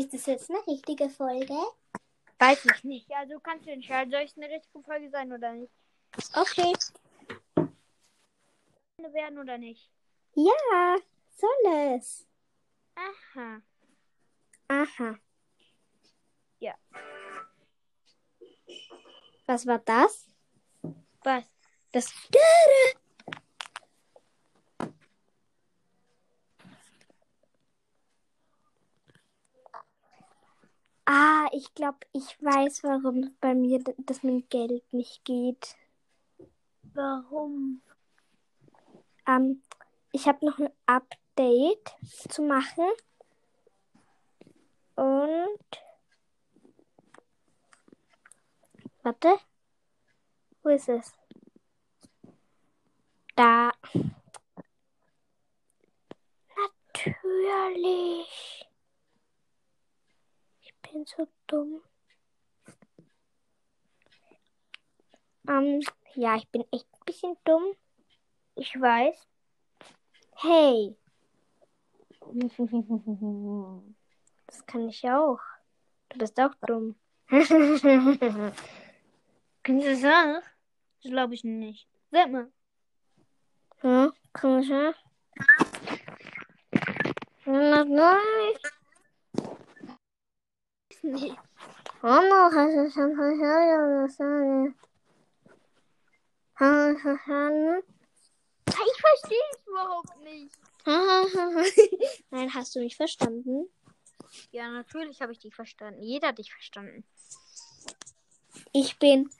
Ist das jetzt eine richtige Folge? Weiß ich nicht. Kannst du entscheiden, soll es eine richtige Folge sein oder nicht? Okay. Werden oder nicht? Ja, soll es. Aha. Aha. Ja. Was war das? Was? Das. Ah, ich glaube, ich weiß, warum bei mir das mit Geld nicht geht. Warum? Ähm, ich habe noch ein Update zu machen. Und. Warte. Wo ist es? Da. Natürlich. Ich bin so dumm. Ähm, ja, ich bin echt ein bisschen dumm. Ich weiß. Hey, das kann ich auch. Du bist auch dumm. Kannst du sagen? Das glaube ich nicht. Sag mal. Hm, komm schon. Nein. Nee. Hallo, hast du schon verstanden? Ich verstehe es überhaupt nicht. Nein, hast du mich verstanden? Ja, natürlich habe ich dich verstanden. Jeder hat dich verstanden. Ich bin.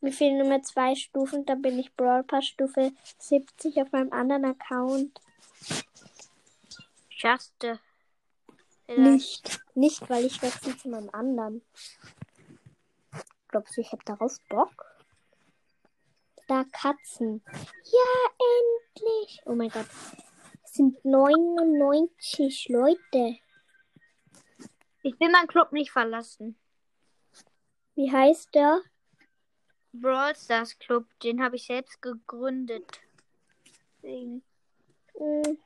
Mir fehlen nur mehr zwei Stufen, dann bin ich Brawl Pass Stufe 70 auf meinem anderen Account. Schaffste. Nicht. Nicht, weil ich wechsle zu meinem anderen. Glaubst du, ich habe darauf Bock? Da Katzen. Ja, endlich. Oh mein Gott. Es sind 99 Leute. Ich will meinen Club nicht verlassen. Wie heißt der? Brawl Stars Club, den habe ich selbst gegründet. Deswegen. Hm.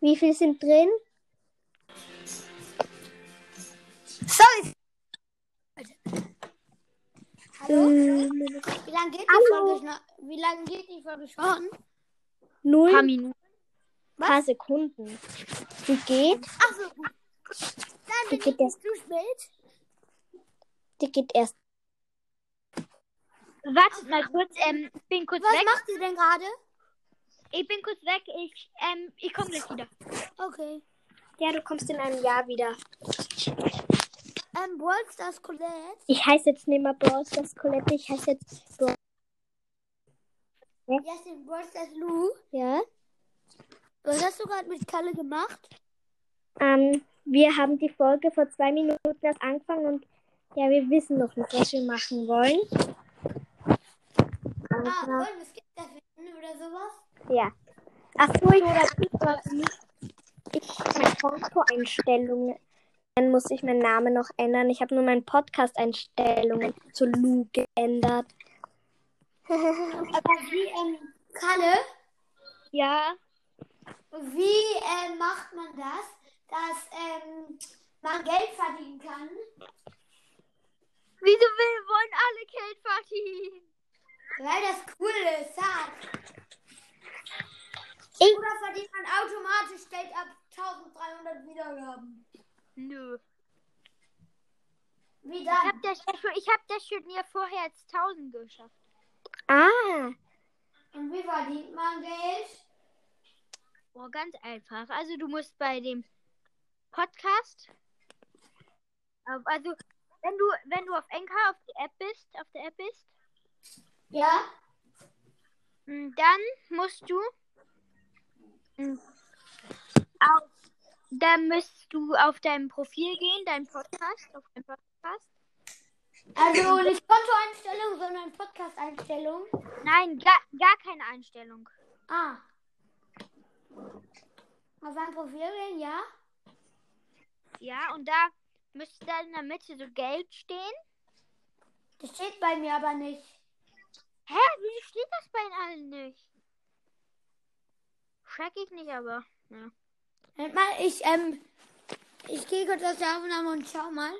Wie viel sind drin? Sorry. Hallo? Ähm, Wie lange geht die. Folge schon? Wie lange geht die Folge schon? null Ein paar Minuten. paar Sekunden. Die geht, Achso, gut. Dann die geht ich erst, zu spät. die geht erst. Wartet mal kurz, ähm, ich bin kurz Was weg. macht ihr denn gerade? Ich bin kurz weg. Ich, ähm, ich komme gleich wieder. Okay. Ja, du kommst in einem Jahr wieder. Ähm, Brawl Stars Colette. Ich heiße jetzt nicht mehr Brawl Stars Colette, ich heiße jetzt Brawl. Ja, stimmt. Brawl Stars Lou. Ja. Was hast du gerade mit Kalle gemacht? Ähm, wir haben die Folge vor zwei Minuten erst angefangen und ja, wir wissen noch nicht, was wir machen wollen. Ah, wollen wir Skip oder sowas? Ja. Ach so, ich, ich meine Kontoeinstellungen. Dann muss ich meinen Namen noch ändern. Ich habe nur meine Podcast-Einstellungen zu Lu geändert. Aber wie, ähm, Kalle, Ja. wie ähm, macht man das, dass ähm, man Geld verdienen kann? Wieso will, wollen alle Geld verdienen? Weil das cool ist, sag. Ich- Oder verdient man automatisch Geld ab 1300 Wiedergaben? Nö. Wie Ich habe dann? das, schon- ich hab das schon ja vorher als 1000 geschafft. Ah, Und wie verdient man Geld? Oh, ganz einfach. Also du musst bei dem Podcast, äh, also wenn du wenn du auf Enka auf die App bist, auf der App bist, Ja? Dann musst du m, auf, dann müsst du auf dein Profil gehen, dein Podcast, auf dein Podcast. Also nicht Kontoeinstellung, sondern Podcast-Einstellung. Nein, gar, gar keine Einstellung. Ah. Auf ein Profil gehen, ja? Ja, und da müsste dann in der Mitte so Geld stehen. Das steht bei mir aber nicht. Hä, wieso steht das bei allen nicht? Check ich nicht, aber. Ja. Moment mal, ich, ähm, ich gehe kurz aus der Aufnahme und schau mal.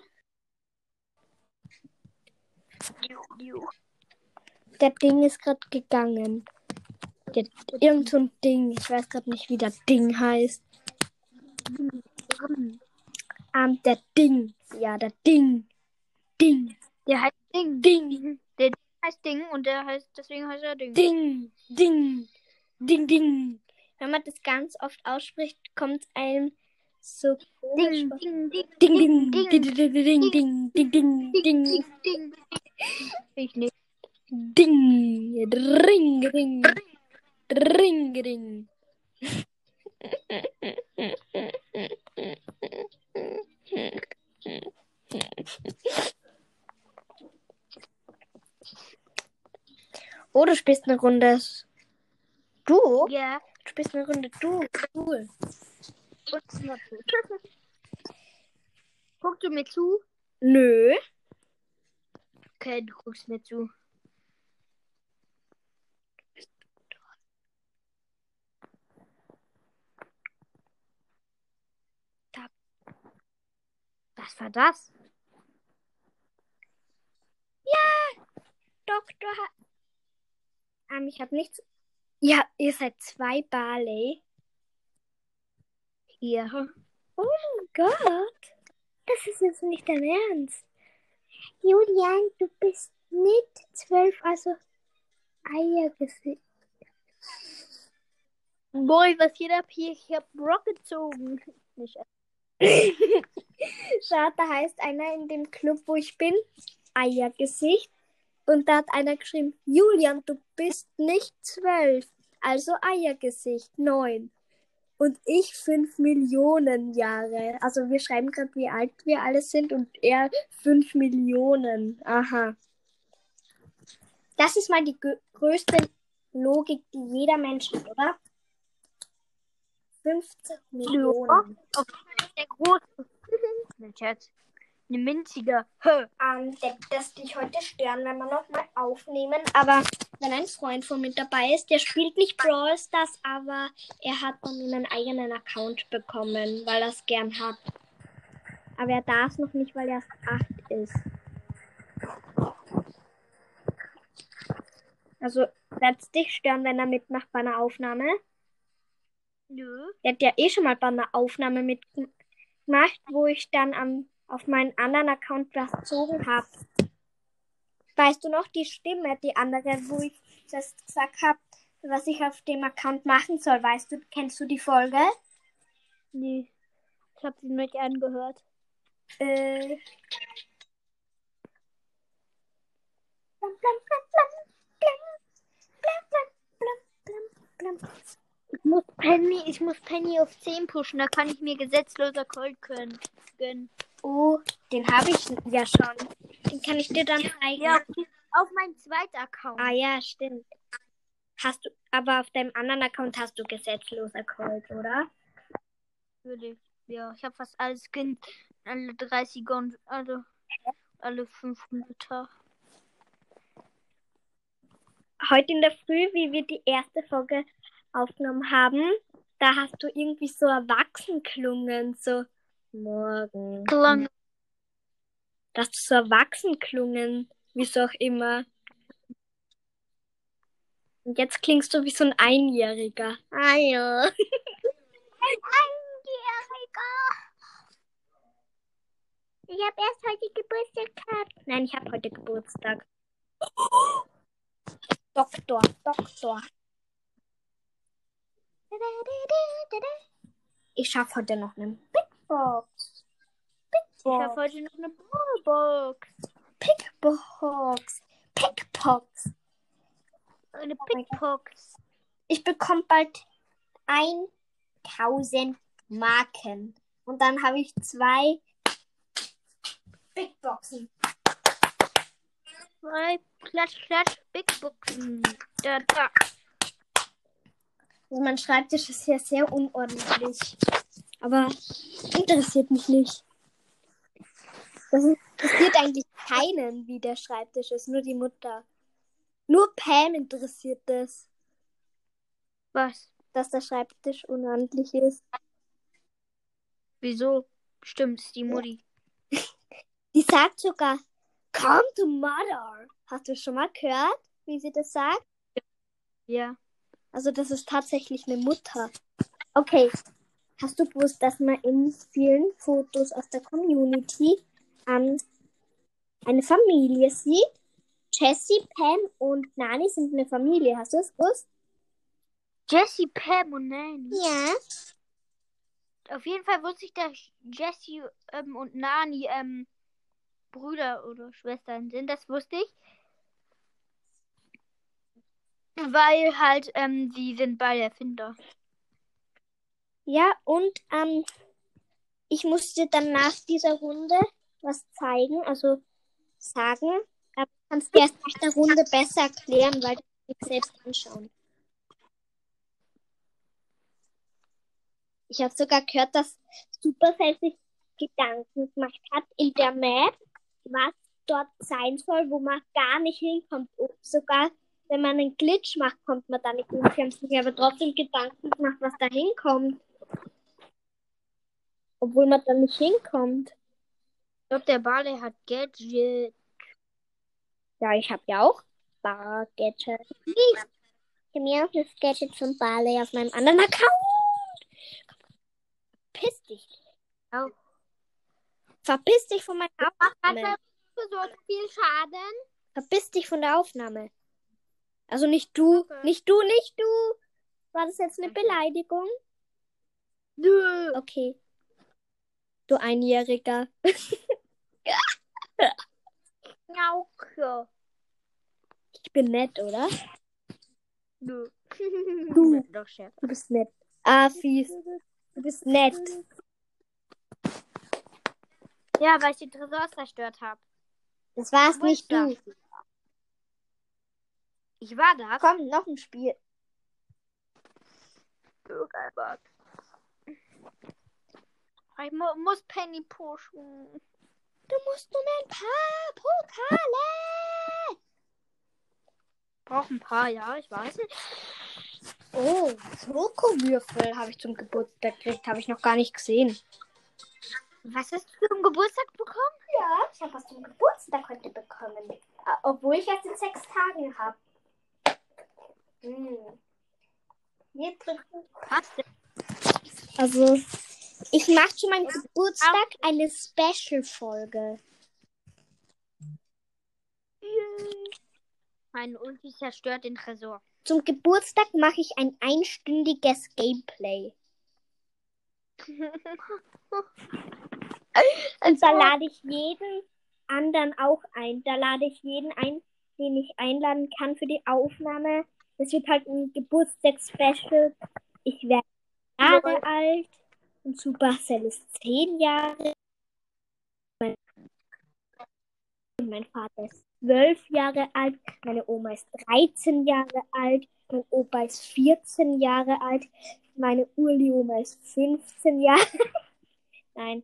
Der Ding ist gerade gegangen. Der, irgend so ein Ding. Ich weiß gerade nicht, wie das Ding heißt. Ähm, der Ding. Ja, der Ding. Ding. Der heißt Ding. Ding. Heißt Ding und der heißt, deswegen heißt er Ding. Ding. Ding. Ding, ding. Wenn man das ganz oft ausspricht, kommt einem so komisch Ding, vor. ding, ding, Ding, ding, ding, ding, ding, ding, ding, ding, ding, ding, ding, ding, ding. Ich nicht. ding, ring, ring, ring, ring. Oh, du spielst eine Runde. Du? Ja. Du spielst eine Runde. Du. Cool. Guckst du mir zu? Nö. Okay, du guckst mir zu. Was war das? Doktor. Ha ähm, ich habe nichts. Ja, ihr seid zwei Barley. Ja. Oh mein Gott. Das ist jetzt nicht dein Ernst. Julian, du bist nicht zwölf, also Eiergesicht. Boy, was geht ab hier? Ich hab Rock gezogen. Nicht. Schade, da heißt einer in dem Club, wo ich bin, Eiergesicht. Und da hat einer geschrieben, Julian, du bist nicht zwölf, also Eiergesicht, neun. Und ich fünf Millionen Jahre. Also wir schreiben gerade, wie alt wir alle sind und er fünf Millionen. Aha. Das ist mal die größte Logik, die jeder Mensch hat, oder? 15 Millionen. Der große. Eine minzige. Hä. ähm, der- das dich heute stören, wenn wir nochmal aufnehmen. Aber wenn ein Freund von mir dabei ist, der spielt nicht Brawl Stars, aber er hat von mir einen eigenen Account bekommen, weil er es gern hat. Aber er darf noch nicht, weil er erst 8 ist. Also, wird es dich stören, wenn er mitmacht bei einer Aufnahme? Nö. Er hat ja eh schon mal bei einer Aufnahme mitgemacht, wo ich dann am, auf meinen anderen Account gezogen habe. Weißt du noch die Stimme, die andere, wo ich das gesagt habe, was ich auf dem Account machen soll? Weißt du, kennst du die Folge? Nee. Ich habe sie nicht angehört. Äh. Ich muss Penny, ich muss Penny auf 10 pushen, da kann ich mir gesetzloser Cold gönnen. Oh, den habe ich ja schon. Den kann ich dir dann zeigen. Ja, auf meinem zweiten Account. Ah ja, stimmt. Hast du, aber auf deinem anderen Account hast du gesetzloser Cold, oder? Natürlich. Ja, ich habe fast alles Skins. Alle 30 und alle, alle 500er. Heute in der Früh, wie wir die erste Folge aufgenommen haben, da hast du irgendwie so erwachsen klungen, so morgen. Klang. Da hast du so erwachsen klungen, wie so auch immer. Und jetzt klingst du wie so ein Einjähriger. Ah ja. Einjähriger. Ich habe erst heute Geburtstag gehabt. Nein, ich habe heute Geburtstag. Doktor, Doktor. Ich schaffe heute noch eine Big Box. Big Ich habe heute noch eine Ballbox. Pickbox. Pickbox. Eine Oh Pickbox. Ich bekomme bald 1000 Marken. Und dann habe ich zwei Big Boxen. Zwei Klatsch, Klatsch, Bigboxen. Da, da. Also mein Schreibtisch ist hier sehr unordentlich. Aber interessiert mich nicht. Das interessiert eigentlich keinen, wie der Schreibtisch ist, nur die Mutter. Nur Pam interessiert das. Was? dass der Schreibtisch unordentlich ist. Wieso? Stimmt, ist die Mutti. Die sagt sogar, come to mother. Hast du schon mal gehört, wie sie das sagt? Ja. Also das ist tatsächlich eine Mutter. Okay. Hast du gewusst, dass man in vielen Fotos aus der Community ähm, eine Familie sieht? Jessie, Pam und Nani sind eine Familie. Hast du es gewusst? Jessie, Pam und Nanny. Ja. Auf jeden Fall wusste ich, dass Jessie ähm, und Nani ähm, Brüder oder Schwestern sind. Das wusste ich. Weil halt, ähm, sie sind beide Erfinder. Ja, und ähm, ich musste dann nach dieser Runde was zeigen, also sagen. Aber du kannst dir erst nach der Runde besser erklären, weil du dich selbst anschauen. Ich habe sogar gehört, dass Supercell sich Gedanken gemacht hat in der Map, was dort sein soll, wo man gar nicht hinkommt. Und sogar wenn man einen Glitch macht, kommt man da nicht hin. Sie haben sich aber trotzdem Gedanken gemacht, was da hinkommt. Obwohl man da nicht hinkommt. Ich glaube, der Barley hat Gadget. Ja, ich habe ja auch Bar-Gadget. Ich habe mir auch das Gadget von Barley auf meinem anderen Account. Verpiss dich. Au. Verpiss dich von meiner Aufnahme. So viel Schaden. Verpiss dich von der Aufnahme. Also nicht du, Okay. nicht du, nicht du. War das jetzt eine Beleidigung? Nö. Okay. Du Einjähriger. Ich bin nett, oder? Nö. Du. Doch, Chef. Du bist nett. Ah, fies. Du bist nett. Ja, weil ich den Tresor zerstört habe. Das warst Wo nicht du. Ich war das. Komm, noch ein Spiel. Ich mu muss Penny pushen. Du musst nur ein paar Pokale. Brauch ein paar, ja, ich weiß. Oh, Schokowürfel habe ich zum Geburtstag gekriegt. Habe ich noch gar nicht gesehen. Was hast du zum Geburtstag bekommen? Ja, ich habe was zum Geburtstag heute bekommen. Äh, Obwohl ich erst in sechs Tagen habe. Hm. Was denn? Also, ich mache zu meinem Geburtstag eine Special-Folge. Mein Ulti zerstört den Tresor. Zum Geburtstag mache ich ein einstündiges Gameplay. Und da lade ich jeden anderen auch ein. Da lade ich jeden ein, den ich einladen kann für die Aufnahme. Das wird halt ein Geburtstagsspecial. Ich werde Jahre alt und Supercell ist zehn Jahre. Mein, Vater ist zwölf Jahre alt. Meine Oma ist 13 Jahre alt. Mein Opa ist 14 Jahre alt. Meine Urli-Oma ist 15 Jahre Nein.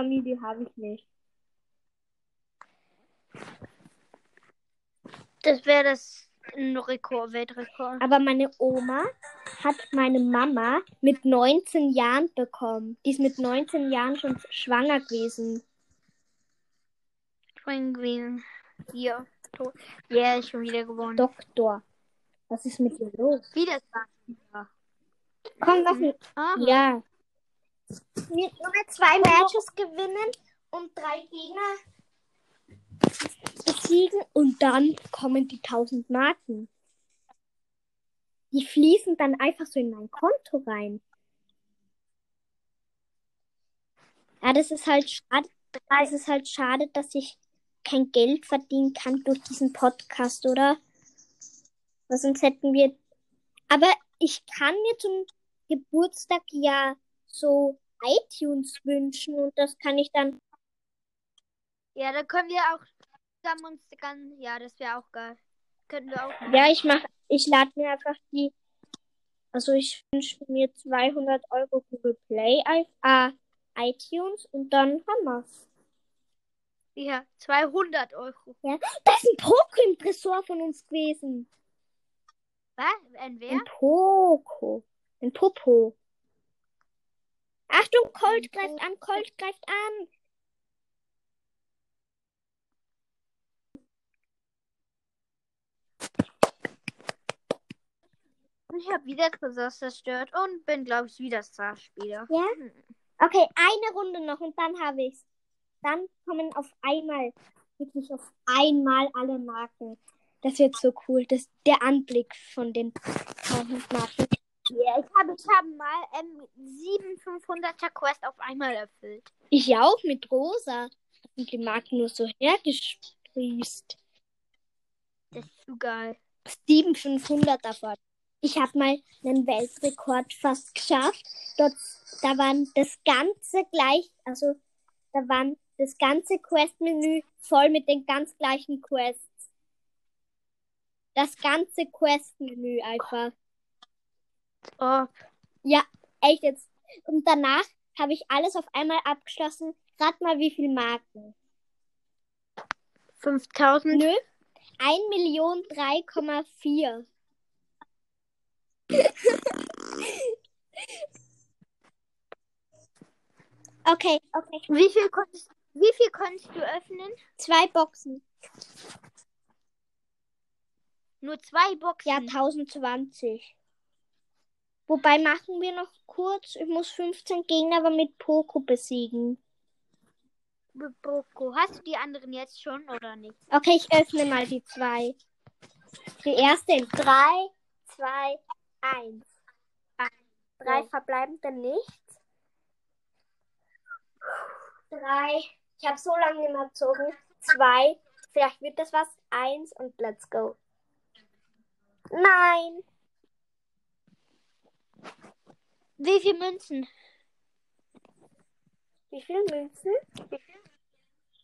Familie habe ich nicht. Das wäre das ein Rekord, Weltrekord. Aber meine Oma hat meine Mama mit 19 Jahren bekommen. Die ist mit 19 Jahren schon schwanger gewesen. Hier. tot. Ja, ist schon wieder gewonnen. Doktor. Was ist mit dir los? Wie das war. Komm, noch ein. Aha. Ja. Wir nur zwei Matches gewinnen und drei Gegner besiegen und dann kommen die 1000 Marken. Die fließen dann einfach so in mein Konto rein. Ja, das ist halt schade. Das ist halt schade, dass ich kein Geld verdienen kann durch diesen Podcast, oder? Weil sonst hätten wir. Aber ich kann mir zum Geburtstag ja so iTunes wünschen und das kann ich dann. Ja, da können wir auch zusammen uns ganz. Ja, das wäre auch geil. Könnten wir auch. machen. Ja, ich mach, ich lade mir einfach die. Also ich wünsche mir 200 Euro Google Play, äh, iTunes und dann haben wir's. Ja, 200 Euro. Ja, da ist ein Pokémon-Tresor von uns gewesen. Was? Ein wer? Ein Poco. Ein Popo. Achtung, Colt greift an, Colt greift an. Ich habe wieder Tresors zerstört und bin, glaube ich, wieder Starspieler. Ja? Hm. Okay, eine Runde noch und dann habe ich's. Dann kommen auf einmal, wirklich auf einmal alle Marken. Das wird so cool. Das, der Anblick von den 1000 Marken. Ja, ich habe ich hab mal ähm, 7 500er Quest auf einmal erfüllt. Ich auch mit Rosa. Und die Marken nur so hergesprießt. Das ist so geil. 7500 davon. Ich habe mal einen Weltrekord fast geschafft. Dort, da waren das ganze gleich, also da waren das ganze Quest-Menü voll mit den ganz gleichen Quests. Das ganze Quest-Menü einfach. Oh, Ja, echt jetzt. Und danach habe ich alles auf einmal abgeschlossen. Rat mal, wie viel Marken. 5000. Nö. 1 Million 3,4. okay, okay. Wie viel, konntest, wie viel konntest du öffnen? Zwei Boxen. Nur zwei Boxen. Ja, 1020. Wobei machen wir noch kurz. Ich muss 15 Gegner aber mit Poco besiegen. Boko. Hast du die anderen jetzt schon oder nicht? Okay, ich öffne mal die zwei. Die erste in 3, 2, 1. Drei Ja. verbleibende nichts. Drei. Ich habe so lange nicht mehr gezogen. Zwei. Vielleicht wird das was. Eins und let's go. Nein. Wie viele Münzen? Wie viele Münzen?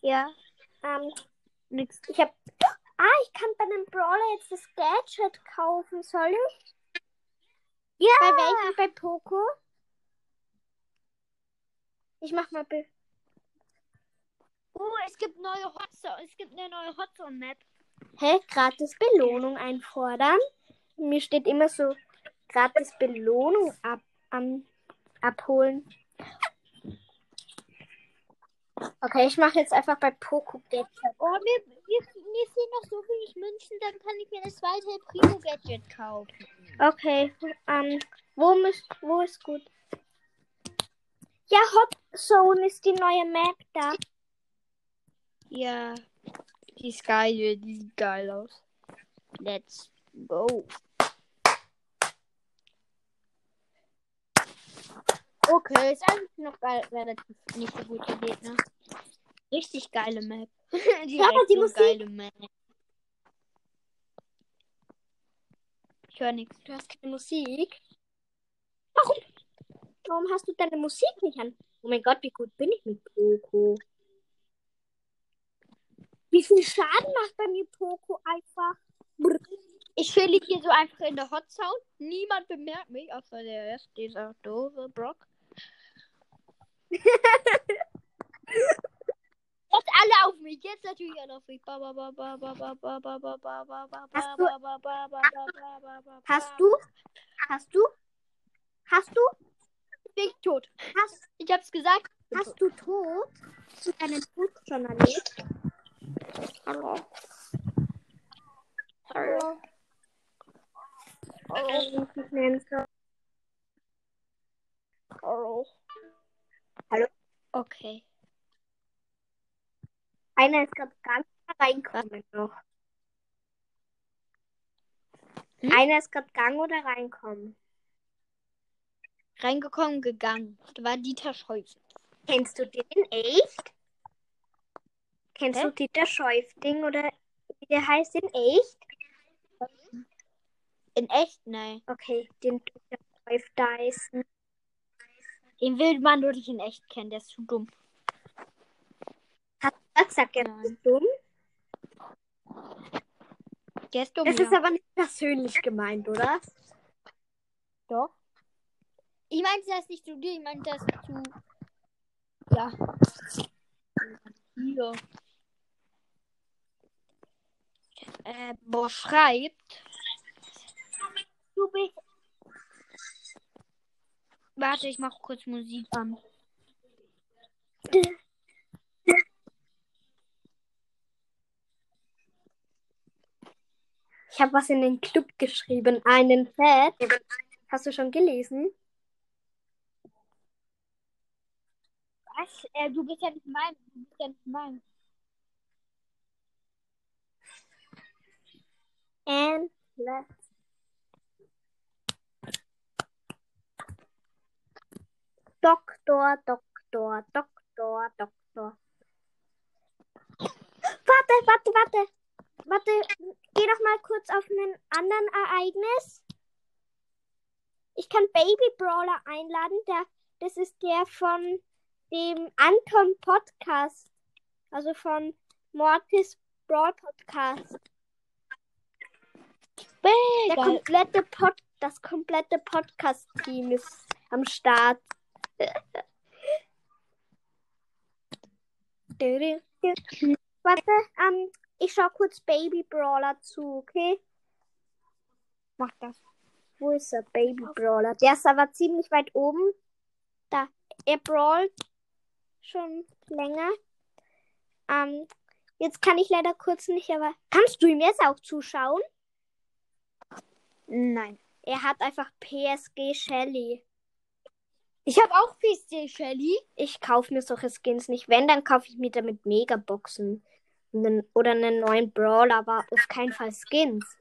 Ja. Ähm, Nix. ich habe. Ah, ich kann bei einem Brawler jetzt das Gadget kaufen. Soll ich? Ja. Bei welchem? Bei Poco? Ich mach mal. Be Oh, es gibt neue Hotzone. Es gibt eine neue Hotzone Map. Hä? Gratis Belohnung einfordern? Mir steht immer so gratis Belohnung ab, an, abholen. Okay, ich mache jetzt einfach bei Poco Gadget. Oh, mir, mir, mir fehlen noch so wenig Münzen, dann kann ich mir das zweite Primo Gadget kaufen. Okay, ähm, wo, müsst, wo ist gut? Ja, Hot Zone ist die neue Map da. Ja. Die ist geil, die sieht geil aus. Let's go. Okay, ist eigentlich noch geil, relativ nicht so gute Gegner. Richtig geile Map. die Ja, aber die Musik- geile Map. Ich höre nichts. Du hast keine Musik. Warum? Warum hast du deine Musik nicht an? Oh mein Gott, wie gut bin ich mit Poco? Wie viel Schaden macht bei mir Poco einfach? Brr. Ich chill hier so einfach in der Hot Zone. Niemand bemerkt mich, außer der erst dieser doofe Brock. Jetzt alle auf mich. Jetzt natürlich alle auf mich. Hast du? Hast du? Hast du? Hast du? Bin ich tot. Hast, ich hab's gesagt. Hast du tot? Hast du deinen Tod schon erlebt? Hallo. Hallo. Hallo. Hallo. Hallo. Okay. Einer ist gerade ganz reinkommen noch. Hm? Einer ist gerade gang oder reinkommen. Reingekommen, gegangen. Das war Dieter Scheuze. Kennst du den echt? Kennst Hä? du Dieter Schäufding oder wie der heißt in echt? In echt? Nein. Okay, den Dieter Schäuf Dyson. Den will man nur nicht in echt kennen. Der ist zu dumm. Ist dumm? Der ist dumm. Das ja. ist aber nicht persönlich gemeint, oder? Doch. Ich meinte das nicht zu dir, ich meinte das zu. Ja. Hier. Äh, boah, schreibt. Du bist. Warte, ich mach kurz Musik an. Ich habe was in den Club geschrieben, einen Chat. Hast du schon gelesen? Was? Äh, du bist ja nicht mein. Du bist ja nicht mein. And let's Doktor, Doktor, Doktor, Doktor. Warte, warte, warte. Warte, geh doch mal kurz auf einen anderen Ereignis. Ich kann Baby Brawler einladen. Der, das ist der von dem Anton Podcast. Also von Mortis Brawl Podcast. Der komplette Pod, das komplette Podcast-Team ist am Start. Warte, ähm, ich schau kurz Baby Brawler zu, okay? Mach das. Wo ist er? Baby Brawler. Der ist aber ziemlich weit oben. Da. Er brawlt schon länger. Ähm, jetzt kann ich leider kurz nicht, aber kannst du ihm jetzt auch zuschauen? Nein. Er hat einfach PSG Shelly. Ich habe auch PC Shelly. Ich kaufe mir solche Skins nicht. Wenn, dann kaufe ich mir damit Megaboxen. Einen, oder einen neuen Brawler, aber auf keinen Fall Skins.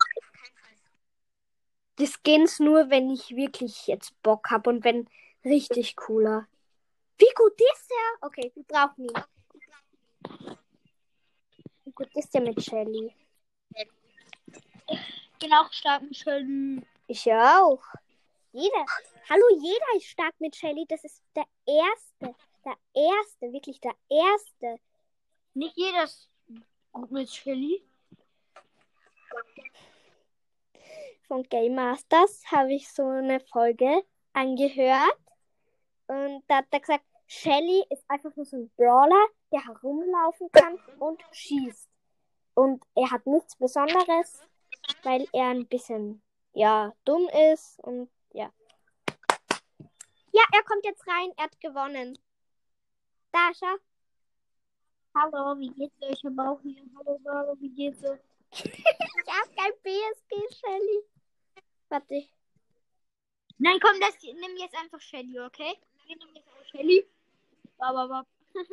Die Skins nur, wenn ich wirklich jetzt Bock habe und wenn richtig cooler. Wie gut ist der? Okay, wir brauchen ihn. Wie gut ist der mit Shelly? Bin auch stark mit Shelly. Ich auch. Jeder. Hallo, jeder ist stark mit Shelly. Das ist der erste. Der erste, wirklich der erste. Nicht jeder gut mit Shelly. Von Game Masters habe ich so eine Folge angehört. Und da hat er gesagt, Shelly ist einfach nur so ein Brawler, der herumlaufen kann und schießt. Und er hat nichts Besonderes, weil er ein bisschen, ja, dumm ist und ja. Ja, er kommt jetzt rein, er hat gewonnen. Da, schau. Hallo, wie geht's euch? Ich habe auch hier. Hallo, hallo, wie geht's euch? ich habe kein PSG, Shelly. Warte. Nein, komm, das, nimm jetzt einfach Shelly, okay? Wir nehmen jetzt auch Shelly. Aber, aber.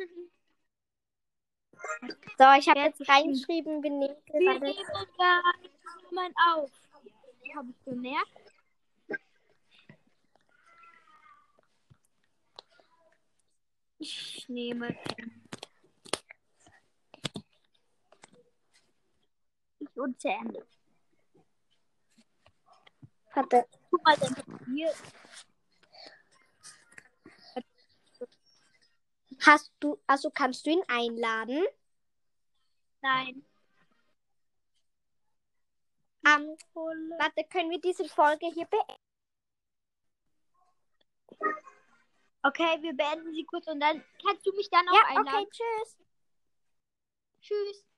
So, ich habe jetzt reingeschrieben, wir nehmen Wir gerade. nehmen da Nummern auf. Habe ich bemerkt. Ich nehme. Ich unzählig. Warte. Guck mal, dann hier. Hast du, also kannst du ihn einladen? Nein. Ähm, warte, können wir diese Folge hier beenden? Okay, wir beenden sie kurz und dann kannst du mich dann auch Ja, einladen. okay, tschüss. Tschüss.